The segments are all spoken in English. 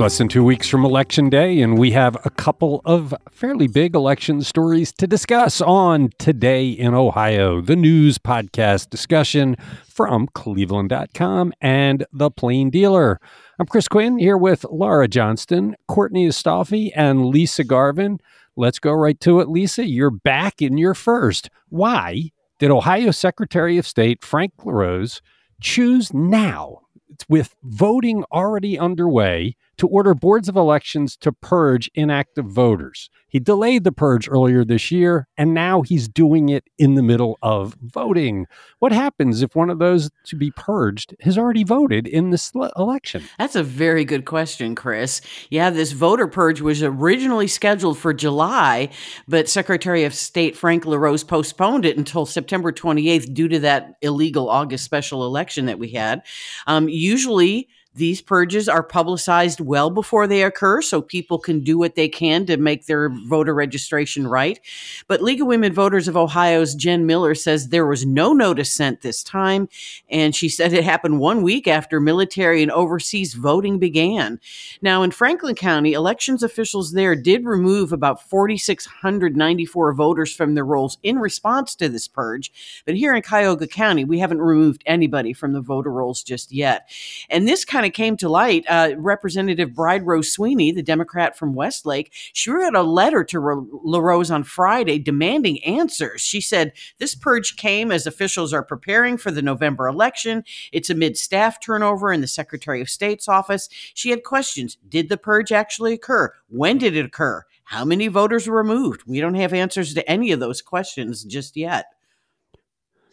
less than two weeks from Election Day, and we have a couple of fairly big election stories to discuss on Today in Ohio, the news podcast discussion from cleveland.com and The Plain Dealer. I'm Chris Quinn here with Laura Johnston, Courtney Astolfi, and Lisa Garvin. Let's go right to it, Lisa. You're back in your first. Why did Ohio Secretary of State Frank LaRose choose now, with voting already underway, to order boards of elections to purge inactive voters. He delayed the purge earlier this year, and now he's doing it in the middle of voting. What happens if one of those to be purged has already voted in this election? That's a very good question, Chris. Yeah, this voter purge was originally scheduled for July, but Secretary of State Frank LaRose postponed it until September 28th due to that illegal August special election that we had. Um, usually, these purges are publicized well before they occur so people can do what they can to make their voter registration right. But League of Women Voters of Ohio's Jen Miller says there was no notice sent this time. And she said it happened one week after military and overseas voting began. Now, in Franklin County, elections officials there did remove about 4,694 voters from their rolls in response to this purge. But here in Cuyahoga County, we haven't removed anybody from the voter rolls just yet. And this kind kind of came to light. Uh, Representative Bride Rose Sweeney, the Democrat from Westlake, she wrote a letter to LaRose on Friday demanding answers. She said, This purge came as officials are preparing for the November election. It's amid staff turnover in the Secretary of State's office. She had questions. Did the purge actually occur? When did it occur? How many voters were removed? We don't have answers to any of those questions just yet.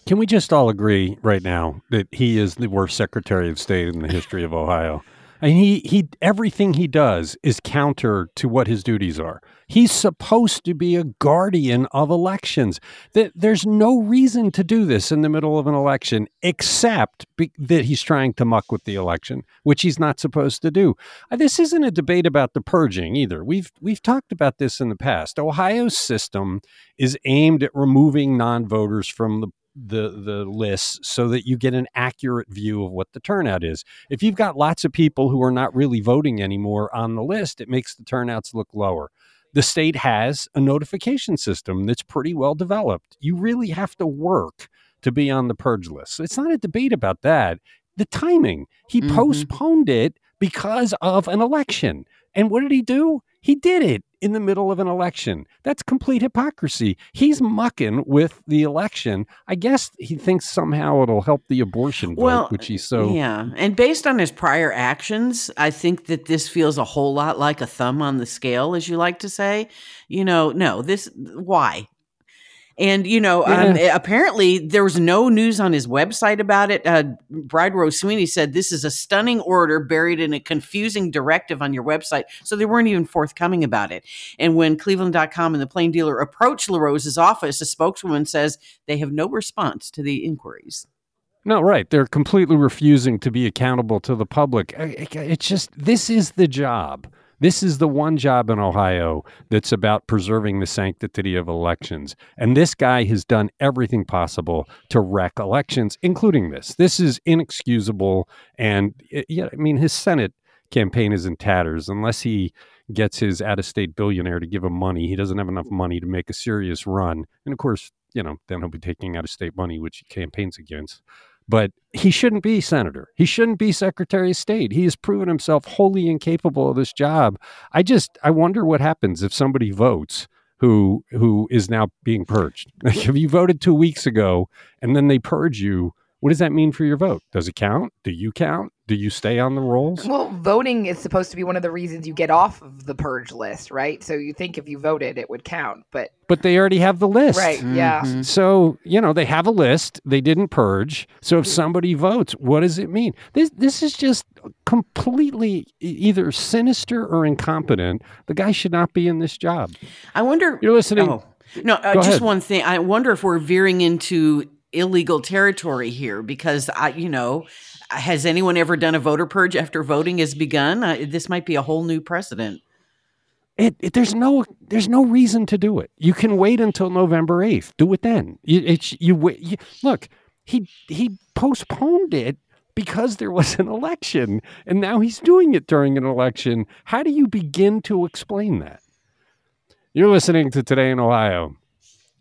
Can we just all agree right now that he is the worst Secretary of State in the history of Ohio? I mean, he he everything he does is counter to what his duties are. He's supposed to be a guardian of elections. That there's no reason to do this in the middle of an election except be, that he's trying to muck with the election, which he's not supposed to do. Uh, this isn't a debate about the purging either. We've we've talked about this in the past. Ohio's system is aimed at removing non-voters from the the the lists so that you get an accurate view of what the turnout is. If you've got lots of people who are not really voting anymore on the list, it makes the turnouts look lower. The state has a notification system that's pretty well developed. You really have to work to be on the purge list. So it's not a debate about that. The timing. He mm-hmm. postponed it because of an election. And what did he do? He did it in the middle of an election. That's complete hypocrisy. He's mucking with the election. I guess he thinks somehow it'll help the abortion vote, well, which he's so. Yeah. And based on his prior actions, I think that this feels a whole lot like a thumb on the scale, as you like to say. You know, no, this, why? And, you know, um, yeah. um, apparently there was no news on his website about it. Uh, Bride Rose Sweeney said, This is a stunning order buried in a confusing directive on your website. So they weren't even forthcoming about it. And when Cleveland.com and the Plain Dealer approached LaRose's office, a spokeswoman says they have no response to the inquiries. No, right. They're completely refusing to be accountable to the public. It's just, this is the job this is the one job in Ohio that's about preserving the sanctity of elections. And this guy has done everything possible to wreck elections, including this. This is inexcusable. And yeah, I mean, his Senate campaign is in tatters unless he gets his out of state billionaire to give him money. He doesn't have enough money to make a serious run. And of course, you know, then he'll be taking out of state money, which he campaigns against but he shouldn't be senator. He shouldn't be secretary of state. He has proven himself wholly incapable of this job. I just I wonder what happens if somebody votes who who is now being purged. Like if you voted 2 weeks ago and then they purge you What does that mean for your vote? Does it count? Do you count? Do you stay on the rolls? Well, voting is supposed to be one of the reasons you get off of the purge list, right? So you think if you voted, it would count, but but they already have the list, right? Yeah. Mhm. So you know they have a list. They didn't purge. So if somebody votes, what does it mean? This this is just completely either sinister or incompetent. The guy should not be in this job. I wonder. You're listening. Oh no, uh, just ahead. one thing. I wonder if we're veering into illegal territory here because I, you know, has anyone ever done a voter purge after voting has begun? Uh, this might be a whole new precedent. It, it- there's no there's no reason to do it. You can wait until November eighth. Do it then. You, it's you, you look. He he postponed it because there was an election, and now he's doing it during an election. How do you begin to explain that? You're listening to Today in Ohio.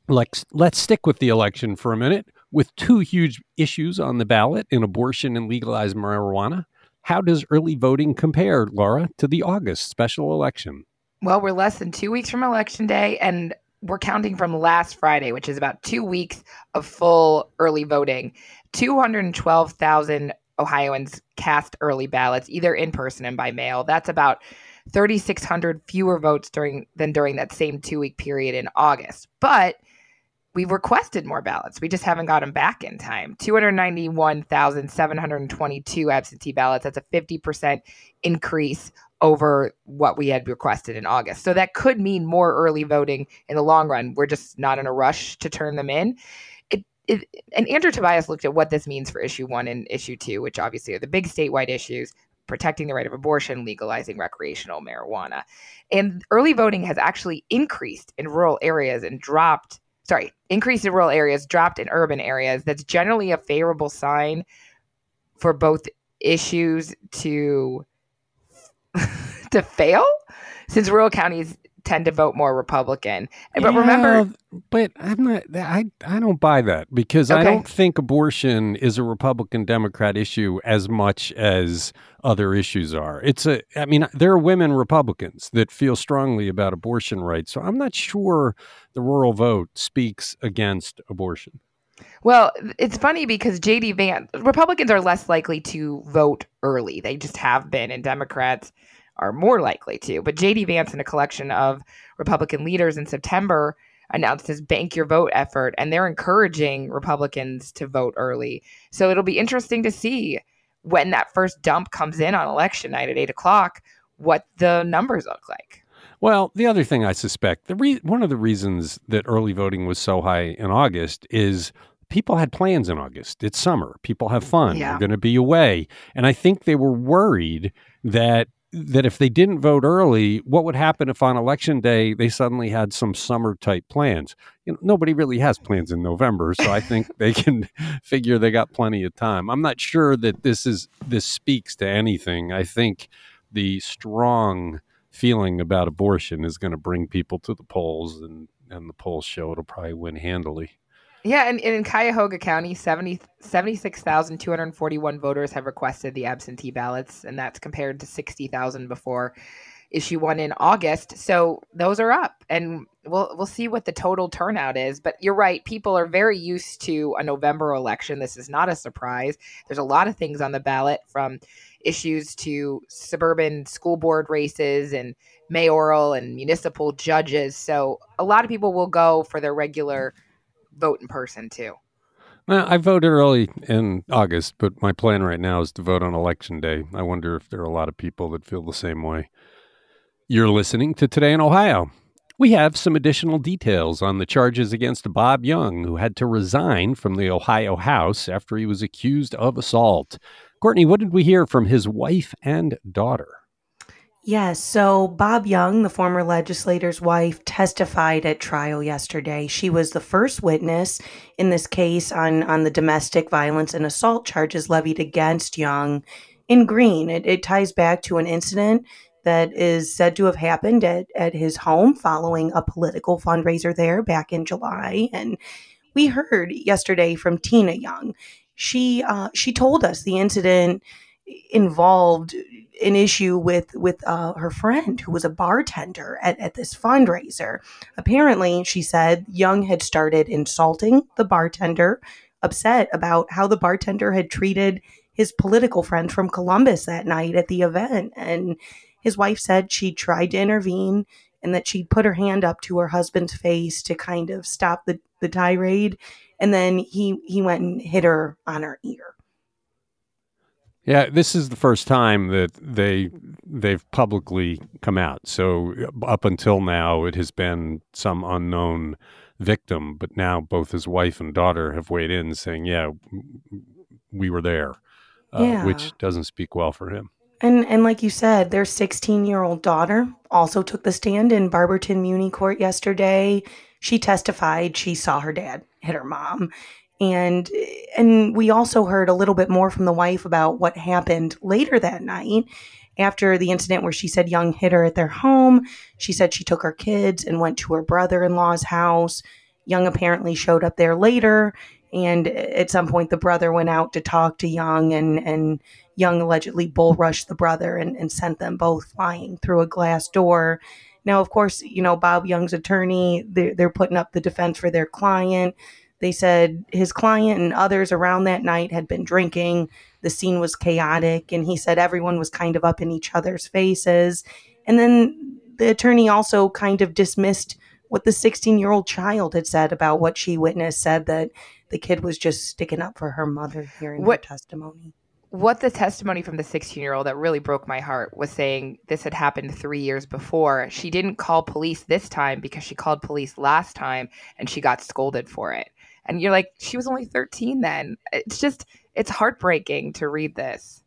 Let's let's stick with the election for a minute. With two huge issues on the ballot in abortion and legalized marijuana, how does early voting compare, Laura, to the August special election? Well, we're less than two weeks from election day, and we're counting from last Friday, which is about two weeks of full early voting. 212,000 Ohioans cast early ballots, either in person and by mail. That's about 3,600 fewer votes during than during that same two week period in August. But we've requested more ballots. We just haven't got them back in time. 291,722 absentee ballots. That's a 50% increase over what we had requested in August. So that could mean more early voting in the long run. We're just not in a rush to turn them in. It, it, and Andrew Tobias looked at what this means for issue one and issue two, which obviously are the big statewide issues protecting the right of abortion, legalizing recreational marijuana. And early voting has actually increased in rural areas and dropped, sorry, increased in rural areas, dropped in urban areas. That's generally a favorable sign for both issues to to fail since rural counties tend to vote more Republican. But remember, but I'm not. I I don't buy that because I don't think abortion is a Republican Democrat issue as much as other issues are. It's a. I mean, there are women Republicans that feel strongly about abortion rights, so I'm not sure the rural vote speaks against abortion. well, it's funny because JD Vance, Republicans are less likely to vote early. They just have been, and Democrats are more likely to. But JD Vance, in a collection of Republican leaders in September, announced his Bank Your Vote effort, and they're encouraging Republicans to vote early. So it'll be interesting to see when that first dump comes in on election night at eight o'clock, what the numbers look like. Well, the other thing I suspect, the re- one of the reasons that early voting was so high in August is people had plans in August. It's summer. People have fun. Yeah. They're going to be away. And I think they were worried that that if they didn't vote early, what would happen if on election day they suddenly had some summer type plans? You know, nobody really has plans in November, so I think they can figure they got plenty of time. I'm not sure that this is this speaks to anything. I think the strong feeling about abortion is going to bring people to the polls, and and the polls show it'll probably win handily. Yeah, and, and in Cuyahoga County, 70 76,241 voters have requested the absentee ballots, and that's compared to 60,000 before issue one in August. So those are up, and we'll we'll see what the total turnout is. But you're right; people are very used to a November election. This is not a surprise. There's a lot of things on the ballot, from issues to suburban school board races and mayoral and municipal judges. So a lot of people will go for their regular vote in person too. I voted early in August, but my plan right now is to vote on election day. I wonder if there are a lot of people that feel the same way. You're listening to Today in Ohio. We have some additional details on the charges against Bob Young, who had to resign from the Ohio House after he was accused of assault. Courtney, what did we hear from his wife and daughter? Yes. So Bob Young, the former legislator's wife, testified at trial yesterday. She was the first witness in this case on, on the domestic violence and assault charges levied against Young in Green. It, it ties back to an incident that is said to have happened at, at his home following a political fundraiser there back in July. And we heard yesterday from Tina Young. She uh, she told us the incident involved an issue with with uh, her friend who was a bartender at, at this fundraiser. Apparently, she said Young had started insulting the bartender, upset about how the bartender had treated his political friend from Columbus that night at the event. And his wife said she tried to intervene and that she'd put her hand up to her husband's face to kind of stop the, the tirade. And then he, he went and hit her on her ear. Yeah, this is the first time that they they've publicly come out. So up until now, it has been some unknown victim, but now both his wife and daughter have weighed in, saying, "Yeah, we were there," uh, Yeah. which doesn't speak well for him. And and like you said, their 16 year old daughter also took the stand in Barberton Muni Court yesterday. She testified she saw her dad hit her mom. And and we also heard a little bit more from the wife about what happened later that night after the incident where she said Young hit her at their home. She said she took her kids and went to her brother in law's house. Young apparently showed up there later. And at some point, the brother went out to talk to Young, and, and Young allegedly bull rushed the brother and, and sent them both flying through a glass door. Now, of course, you know, Bob Young's attorney, they're, they're putting up the defense for their client. They said his client and others around that night had been drinking. The scene was chaotic, and he said everyone was kind of up in each other's faces. And then the attorney also kind of dismissed what the 16 year old child had said about what she witnessed, said that the kid was just sticking up for her mother hearing What- her testimony. what the testimony from the 16 year old that really broke my heart was saying this had happened three years before. She didn't call police this time because she called police last time and she got scolded for it. And you're like, she was only 13 then. It's just, it's heartbreaking to read this.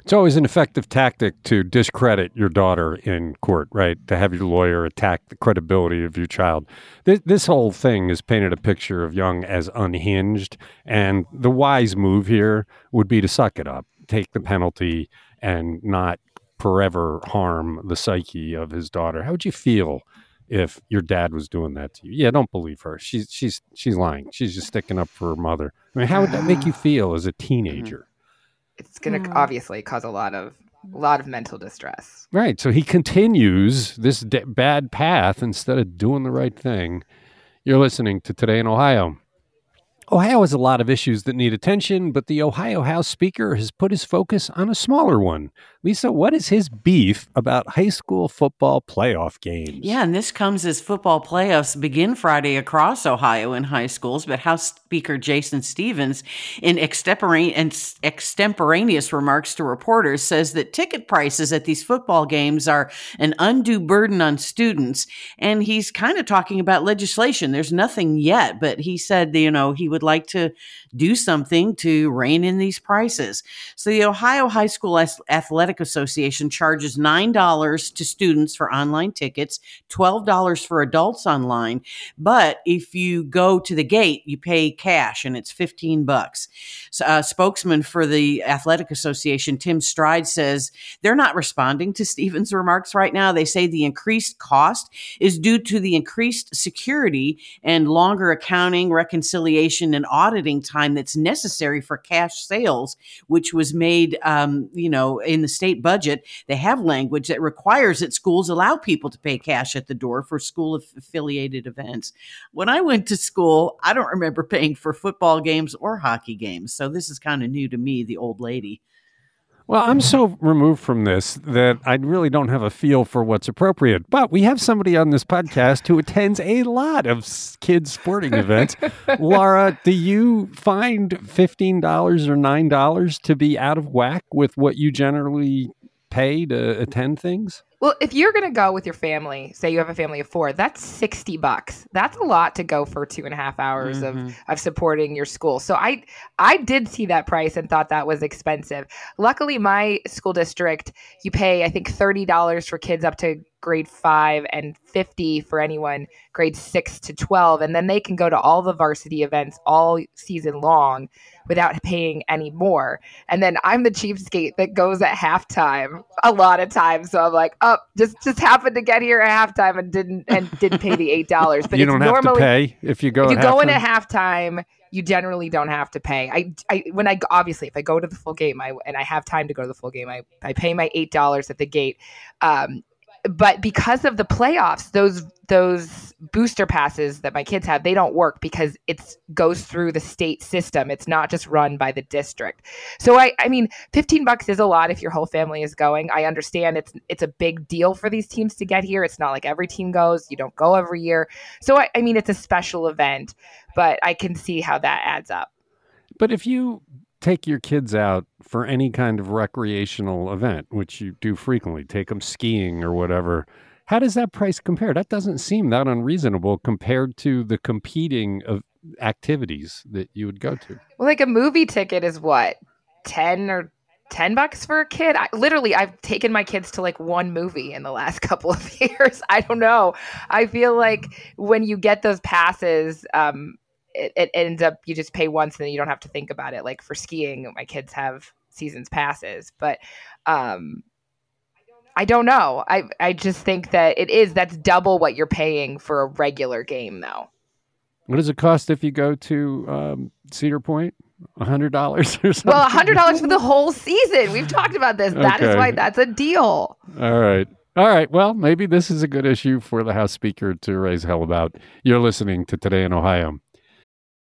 It's always an effective tactic to discredit your daughter in court, right? To have your lawyer attack the credibility of your child. This, this whole thing has painted a picture of Young as unhinged. And the wise move here would be to suck it up, take the penalty, and not forever harm the psyche of his daughter. How would you feel if your dad was doing that to you? Yeah, don't believe her. She's she's she's lying. She's just sticking up for her mother. I mean, how would that make you feel as a mm-hmm. teenager? It's going to obviously cause a lot of, a lot of mental distress. Right. So he continues this d- bad path instead of doing the right thing. You're listening to Today in Ohio. Ohio has a lot of issues that need attention, but the Ohio House Speaker has put his focus on a smaller one. Lisa, what is his beef about high school football playoff games? Yeah, and this comes as football playoffs begin Friday across Ohio in high schools. But House Speaker Jason Stephens, in extemporaneous remarks to reporters, says that ticket prices at these football games are an undue burden on students. And he's kind of talking about legislation. There's nothing yet, but he said, you know, he would like to do something to rein in these prices. So the Ohio High School Athletic Association charges $9 to students for online tickets, $12 for adults online. But if you go to the gate, you pay cash and it's 15 bucks. So, uh, spokesman for the Athletic Association, Tim Stried, says they're not responding to Stephens' remarks right now. They say the increased cost is due to the increased security and longer accounting, reconciliation, and auditing time that's necessary for cash sales, which was made, um, you know, in the state budget. They have language that requires that schools allow people to pay cash at the door for school affiliated events. When I went to school, I don't remember paying for football games or hockey games. So this is kind of new to me, the old lady. Well, I'm so removed from this that I really don't have a feel for what's appropriate. But we have somebody on this podcast who attends a lot of kids' sporting events. Laura, do you find $15 or $9 to be out of whack with what you generally pay to attend things? Well, if you're going to go with your family, say you have a family of four, that's 60 bucks. That's a lot to go for two and a half hours Mhm. of, of supporting your school. So I, I did see that price and thought that was expensive. Luckily, my school district, you pay, I think, $30 for kids up to grade five and 50 for anyone grade six to 12. And then they can go to all the varsity events all season long without paying any more. And then I'm the cheapskate that goes at halftime a lot of times. So I'm like, oh, just just happened to get here at halftime and didn't and didn't pay the eight dollars. But you don't have normally to pay if you go if you go in at halftime, you generally don't have to pay. I, I when I obviously if I go to the full game, I and I have time to go to the full game, I, I pay my eight dollars at the gate. Um, but because of the playoffs, those those booster passes that my kids have, they don't work because it goes through the state system. It's not just run by the district. So I I mean, 15 bucks is a lot if your whole family is going. I understand it's it's a big deal for these teams to get here. It's not like every team goes. You don't go every year. So I, I mean, it's a special event, but I can see how that adds up. But if you take your kids out for any kind of recreational event, which you do frequently, take them skiing or whatever, how does that price compare? That doesn't seem that unreasonable compared to the competing of activities that you would go to. Well, like a movie ticket is what, 10 or 10 bucks for a kid? I, literally, I've taken my kids to like one movie in the last couple of years. I don't know. I feel like when you get those passes, um, it, it ends up you just pay once and then you don't have to think about it. Like for skiing, my kids have seasons passes, but um, I don't know. I I just think that it is that's double what you're paying for a regular game, though. What does it cost if you go to um, Cedar Point? A hundred dollars or something. Well, a hundred dollars for the whole season. We've talked about this. That is Okay. why that's a deal. All right. All right. Well, maybe this is a good issue for the House Speaker to raise hell about. You're listening to Today in Ohio.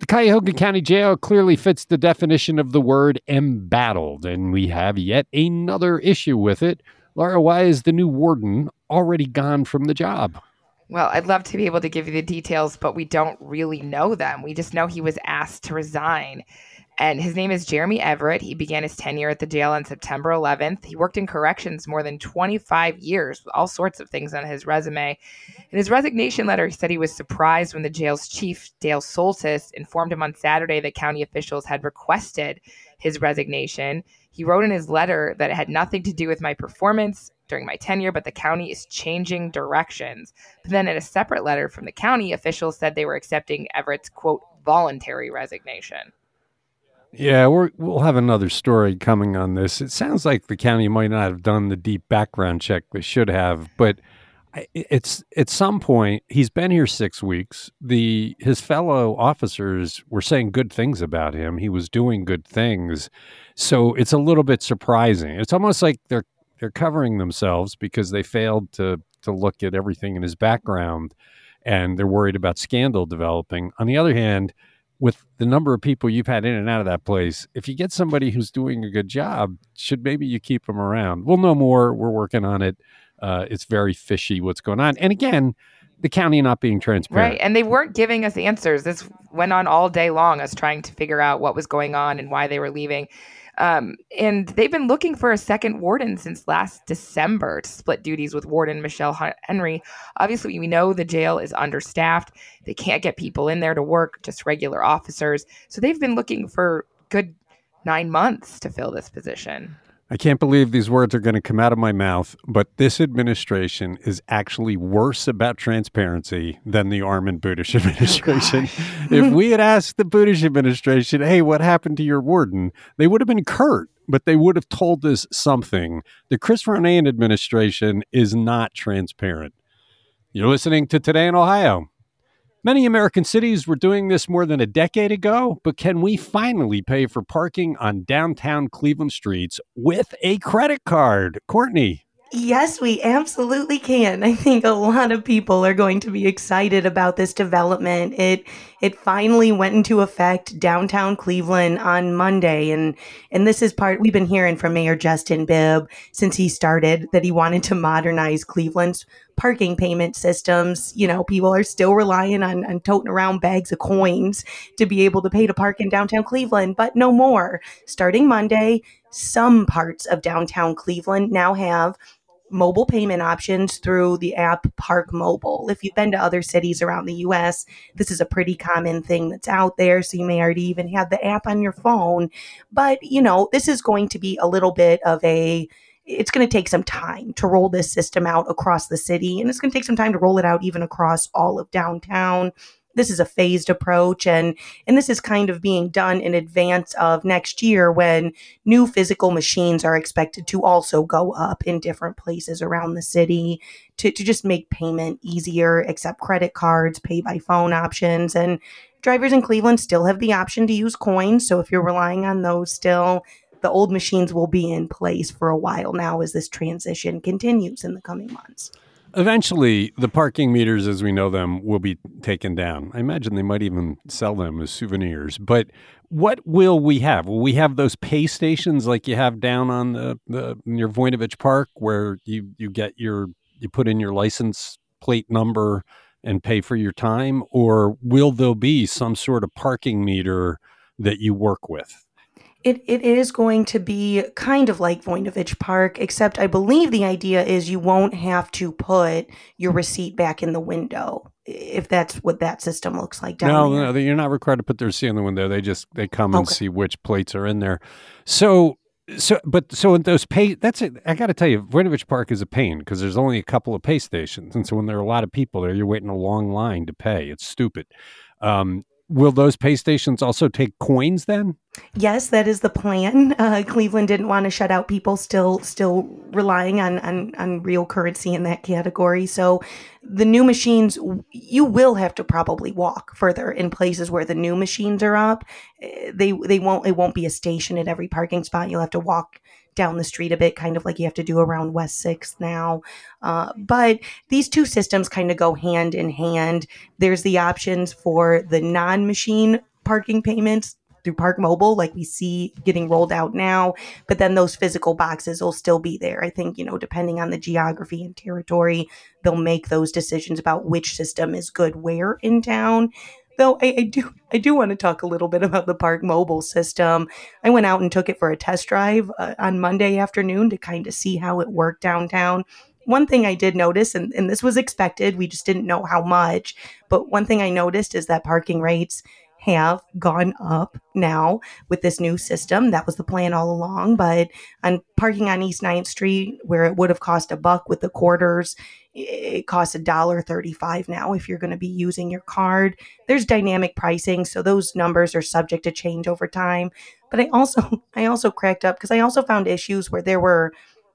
The Cuyahoga County Jail clearly fits the definition of the word embattled, and we have yet another issue with it. Laura, why is the new warden already gone from the job? Well, I'd love to be able to give you the details, but we don't really know them. We just know he was asked to resign. And his name is Jeremy Everett. He began his tenure at the jail on September 11th. He worked in corrections more than 25 years, with all sorts of things on his resume. In his resignation letter, he said he was surprised when the jail's chief, Dale Soltis, informed him on Saturday that county officials had requested his resignation. He wrote in his letter that it had nothing to do with my performance during my tenure, but the county is changing directions. But then in a separate letter from the county, officials said they were accepting Everett's quote voluntary resignation. Yeah, we're, we'll have another story coming on this. It sounds like the county might not have done the deep background check they should have, but it's at some point he's been here six weeks. The his fellow officers were saying good things about him. He was doing good things, so it's a little bit surprising. It's almost like they're they're covering themselves because they failed to to look at everything in his background, and they're worried about scandal developing. On the other hand with the number of people you've had in and out of that place, if you get somebody who's doing a good job, should maybe you keep them around? We'll know more. We're working on it. Uh, it's very fishy what's going on. And again, the county not being transparent. Right. And they weren't giving us answers. This went on all day long, us trying to figure out what was going on and why they were leaving. Um, and they've been looking for a second warden since last December to split duties with Warden Michelle Henry. Obviously, we know the jail is understaffed. They can't get people in there to work, just regular officers. So they've been looking for good nine months to fill this position. I can't believe these words are going to come out of my mouth, but this administration is actually worse about transparency than the Armond Budish oh, administration. if we had asked the Budish administration, hey, what happened to your warden? They would have been curt, but they would have told us something. The Chris Ronayne administration is not transparent. You're listening to Today in Ohio. Many American cities were doing this more than a decade ago, but can we finally pay for parking on downtown Cleveland streets with a credit card? Courtney. Yes, we absolutely can. I think a lot of people are going to be excited about this development. It it finally went into effect downtown Cleveland on Monday and and this is part we've been hearing from Mayor Justin Bibb since he started that he wanted to modernize Cleveland's parking payment systems. You know, people are still relying on, on toting around bags of coins to be able to pay to park in downtown Cleveland, but no more. Starting Monday, some parts of downtown Cleveland now have mobile payment options through the app Park Mobile. If you've been to other cities around the US, this is a pretty common thing that's out there. So you may already even have the app on your phone. But, you know, this is going to be a little bit of a it's going to take some time to roll this system out across the city, and it's going to take some time to roll it out even across all of downtown this is a phased approach and and this is kind of being done in advance of next year when new physical machines are expected to also go up in different places around the city to, to just make payment easier accept credit cards pay by phone options and drivers in cleveland still have the option to use coins so if you're relying on those still the old machines will be in place for a while now as this transition continues in the coming months Eventually, the parking meters as we know them will be taken down. I imagine they might even sell them as souvenirs. But what will we have? Will we have those pay stations like you have down on the, the near Voinovich Park where you, you get your you put in your license plate number and pay for your time? Or will there be some sort of parking meter that you work with? It, it is going to be kind of like Voinovich Park, except I believe the idea is you won't have to put your receipt back in the window if that's what that system looks like down no, there. No, you're not required to put their receipt in the window. They just they come and see which plates are in there. So so but so in those pay that's it. I got to tell you, Voinovich Park is a pain because there's only a couple of pay stations, and so when there are a lot of people there, you're waiting a long line to pay. It's stupid. Um, will those pay stations also take coins then? Yes, that is the plan. Uh, Cleveland didn't want to shut out people still still relying on, on on real currency in that category. So the new machines you will have to probably walk further in places where the new machines are up. Eh, they they won't it won't be a station at every parking spot. You'll have to walk down the street a bit, kind of like you have to do around West 6th now. Uh, but these two systems kind of go hand in hand. There's the options for the non machine parking payments through Park Mobile, like we see getting rolled out now. But then those physical boxes will still be there. I think, you know, depending on the geography and territory, they'll make those decisions about which system is good where in town. Though I, I, do, I do want to talk a little bit about the Park Mobile system. I went out and took it for a test drive uh, on Monday afternoon to kind of see how it worked downtown. One thing I did notice, and, and this was expected, we just didn't know how much, but one thing I noticed is that parking rates have gone up now with this new system. That was the plan all along. But on parking on East 9th Street, where it would have cost a buck with the quarters, it costs a dollar 35 now if you're going to be using your card. There's dynamic pricing, so those numbers are subject to change over time. But I also I also cracked up because I also found issues where there were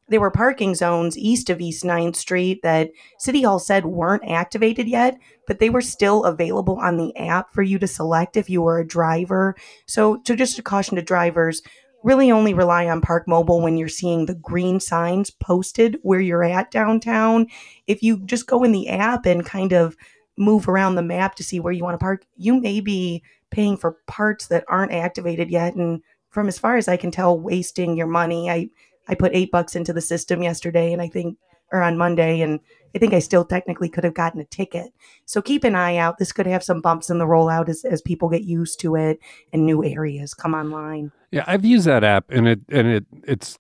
there were parking zones east of East 9th Street that City Hall said weren't activated yet, but they were still available on the app for you to select if you were a driver. So, so just a caution to drivers, really only rely on Park Mobile when you're seeing the green signs posted where you're at downtown. If you just go in the app and kind of move around the map to see where you want to park, you may be paying for parts that aren't activated yet and from as far as I can tell wasting your money. I I put eight bucks into the system yesterday, and I think, or on Monday, and I think I still technically could have gotten a ticket. So keep an eye out. This could have some bumps in the rollout as, as people get used to it and new areas come online. Yeah, I've used that app, and it and it it's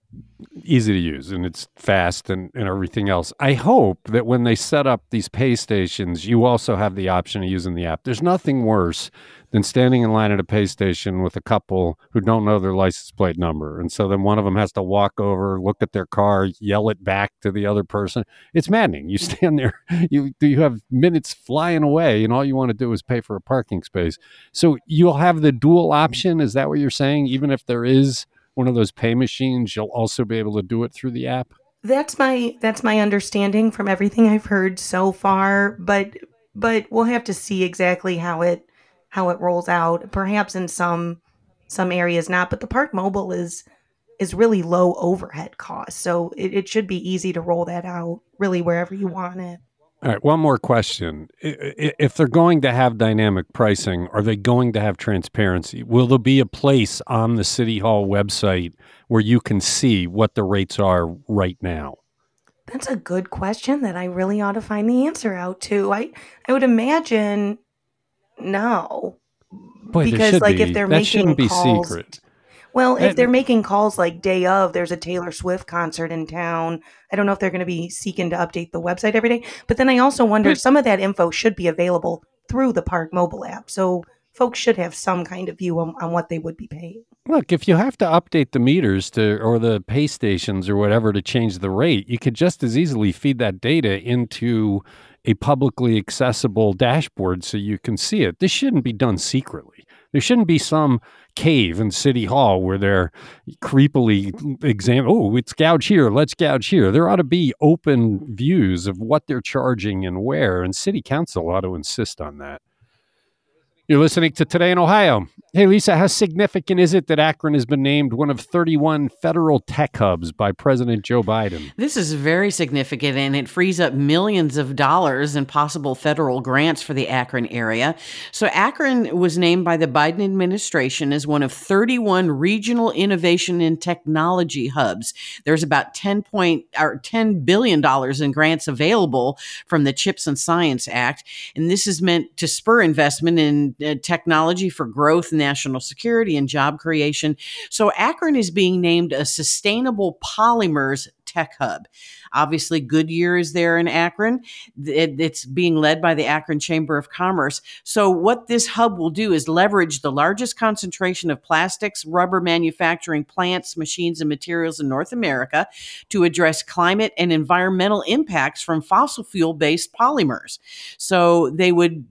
easy to use and it's fast and, and everything else. I hope that when they set up these pay stations, you also have the option of using the app. There's nothing worse than standing in line at a pay station with a couple who don't know their license plate number. And so then one of them has to walk over, look at their car, yell it back to the other person. It's maddening. You stand there, you do you have minutes flying away, and all you want to do is pay for a parking space. So you'll have the dual option. Is that what you're saying? Even if there is one of those pay machines, you'll also be able to do it through the app. That's my that's my understanding from everything I've heard so far, but but we'll have to see exactly how it how it rolls out. Perhaps in some some areas not, but the Park Mobile is is really low overhead cost, so it, it should be easy to roll that out really wherever you want it. All right, one more question. If they're going to have dynamic pricing, are they going to have transparency? Will there be a place on the City Hall website where you can see what the rates are right now? That's a good question that I really ought to find the answer out to. I I would imagine no. Boy, because like be. if they're that making shouldn't be calls, secret. Well, if they're making calls like day of, there's a Taylor Swift concert in town. I don't know if they're going to be seeking to update the website every day. But then I also wonder some of that info should be available through the Park mobile app. So folks should have some kind of view on, on what they would be paying. Look, if you have to update the meters to or the pay stations or whatever to change the rate, you could just as easily feed that data into a publicly accessible dashboard so you can see it. This shouldn't be done secretly. There shouldn't be some cave in City Hall where they're creepily examine. Oh, it's gouge here. Let's gouge here. There ought to be open views of what they're charging and where, and City Council ought to insist on that. You're listening to Today in Ohio. Hey, Lisa, how significant is it that Akron has been named one of 31 federal tech hubs by President Joe Biden? This is very significant and it frees up millions of dollars in possible federal grants for the Akron area. So, Akron was named by the Biden administration as one of 31 regional innovation and technology hubs. There's about 10 point or 10 billion dollars in grants available from the Chips and Science Act, and this is meant to spur investment in technology for growth, national security, and job creation. So Akron is being named a sustainable polymers tech hub. Obviously, Goodyear is there in Akron. It, it's being led by the Akron Chamber of Commerce. So, what this hub will do is leverage the largest concentration of plastics, rubber manufacturing plants, machines, and materials in North America to address climate and environmental impacts from fossil fuel based polymers. So, they would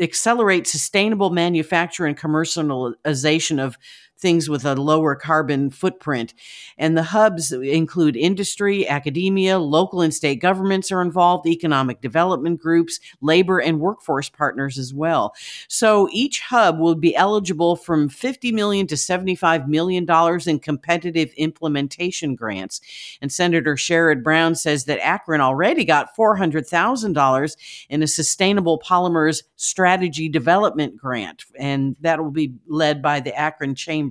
accelerate sustainable manufacture and commercialization of things with a lower carbon footprint. And the hubs include industry, academia, local and state governments are involved, economic development groups, labor and workforce partners as well. So each hub will be eligible from 50 million to 75 million dollars in competitive implementation grants. And Senator Sherrod Brown says that Akron already got $400,000 in a sustainable polymers strategy development grant and that will be led by the Akron Chamber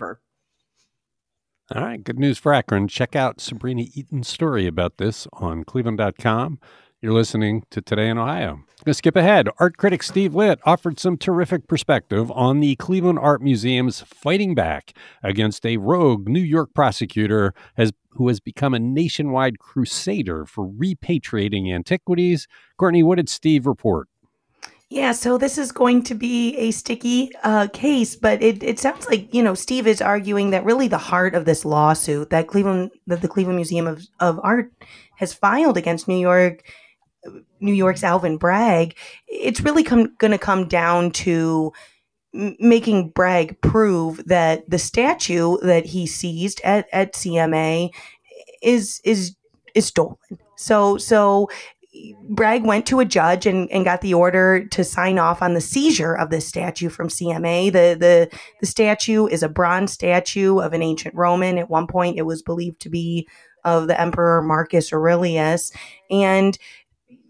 all right, good news for Akron. Check out Sabrina Eaton's story about this on cleveland.com. You're listening to Today in Ohio. Going to skip ahead. Art critic Steve Litt offered some terrific perspective on the Cleveland Art Museum's fighting back against a rogue New York prosecutor has, who has become a nationwide crusader for repatriating antiquities. Courtney, what did Steve report? Yeah, so this is going to be a sticky uh, case, but it, it sounds like you know Steve is arguing that really the heart of this lawsuit that Cleveland that the Cleveland Museum of, of Art has filed against New York New York's Alvin Bragg, it's really come going to come down to making Bragg prove that the statue that he seized at, at CMA is is is stolen. So so Bragg went to a judge and, and got the order to sign off on the seizure of this statue from CMA. The, the the statue is a bronze statue of an ancient Roman. At one point, it was believed to be of the Emperor Marcus Aurelius, and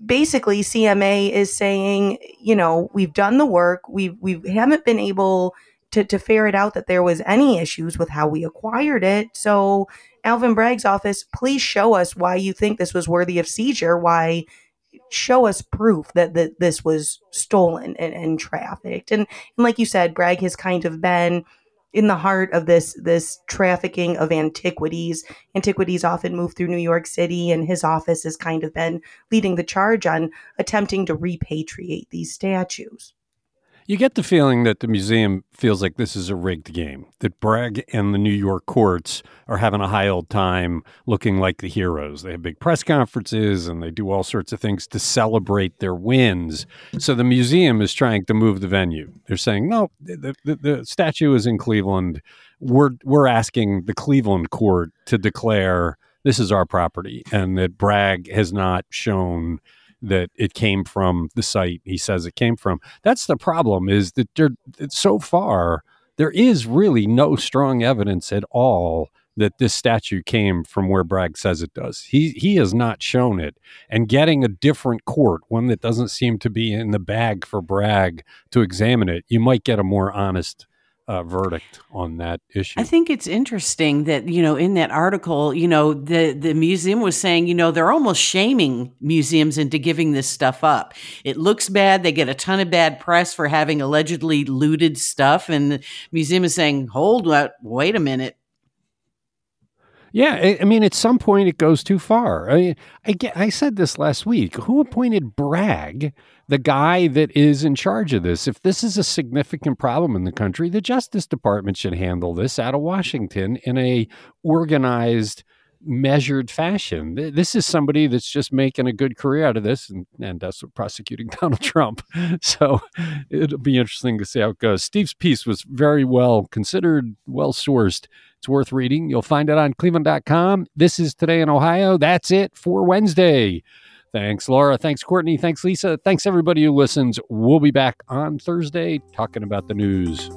basically, CMA is saying, you know, we've done the work. We we haven't been able to to ferret out that there was any issues with how we acquired it. So Alvin Bragg's office, please show us why you think this was worthy of seizure. Why show us proof that, that this was stolen and, and trafficked. And, and like you said, Bragg has kind of been in the heart of this this trafficking of antiquities. Antiquities often move through New York City, and his office has kind of been leading the charge on attempting to repatriate these statues. You get the feeling that the museum feels like this is a rigged game, that Bragg and the New York courts are having a high old time looking like the heroes. They have big press conferences and they do all sorts of things to celebrate their wins. So the museum is trying to move the venue. They're saying, no, the, the, the statue is in Cleveland. We're, we're asking the Cleveland court to declare this is our property and that Bragg has not shown that it came from the site he says it came from. That's the problem is that there, so far there is really no strong evidence at all that this statue came from where Bragg says it does. He he has not shown it. And getting a different court, one that doesn't seem to be in the bag for Bragg to examine it, you might get a more honest uh, verdict on that issue. I think it's interesting that you know in that article, you know the the museum was saying, you know, they're almost shaming museums into giving this stuff up. It looks bad; they get a ton of bad press for having allegedly looted stuff, and the museum is saying, "Hold up, wait a minute." Yeah, I, mean, at some point it goes too far. I, I, get, I said this last week. Who appointed Bragg, the guy that is in charge of this? If this is a significant problem in the country, the Justice Department should handle this out of Washington in a organized measured fashion. This is somebody that's just making a good career out of this, and, and that's prosecuting Donald Trump. So it'll be interesting to see how it goes. Steve's piece was very well considered, well sourced. It's worth reading. You'll find it on cleveland.com. This is Today in Ohio. That's it for Wednesday. Thanks, Laura. Thanks, Courtney. Thanks, Lisa. Thanks, everybody who listens. We'll be back on Thursday talking about the news.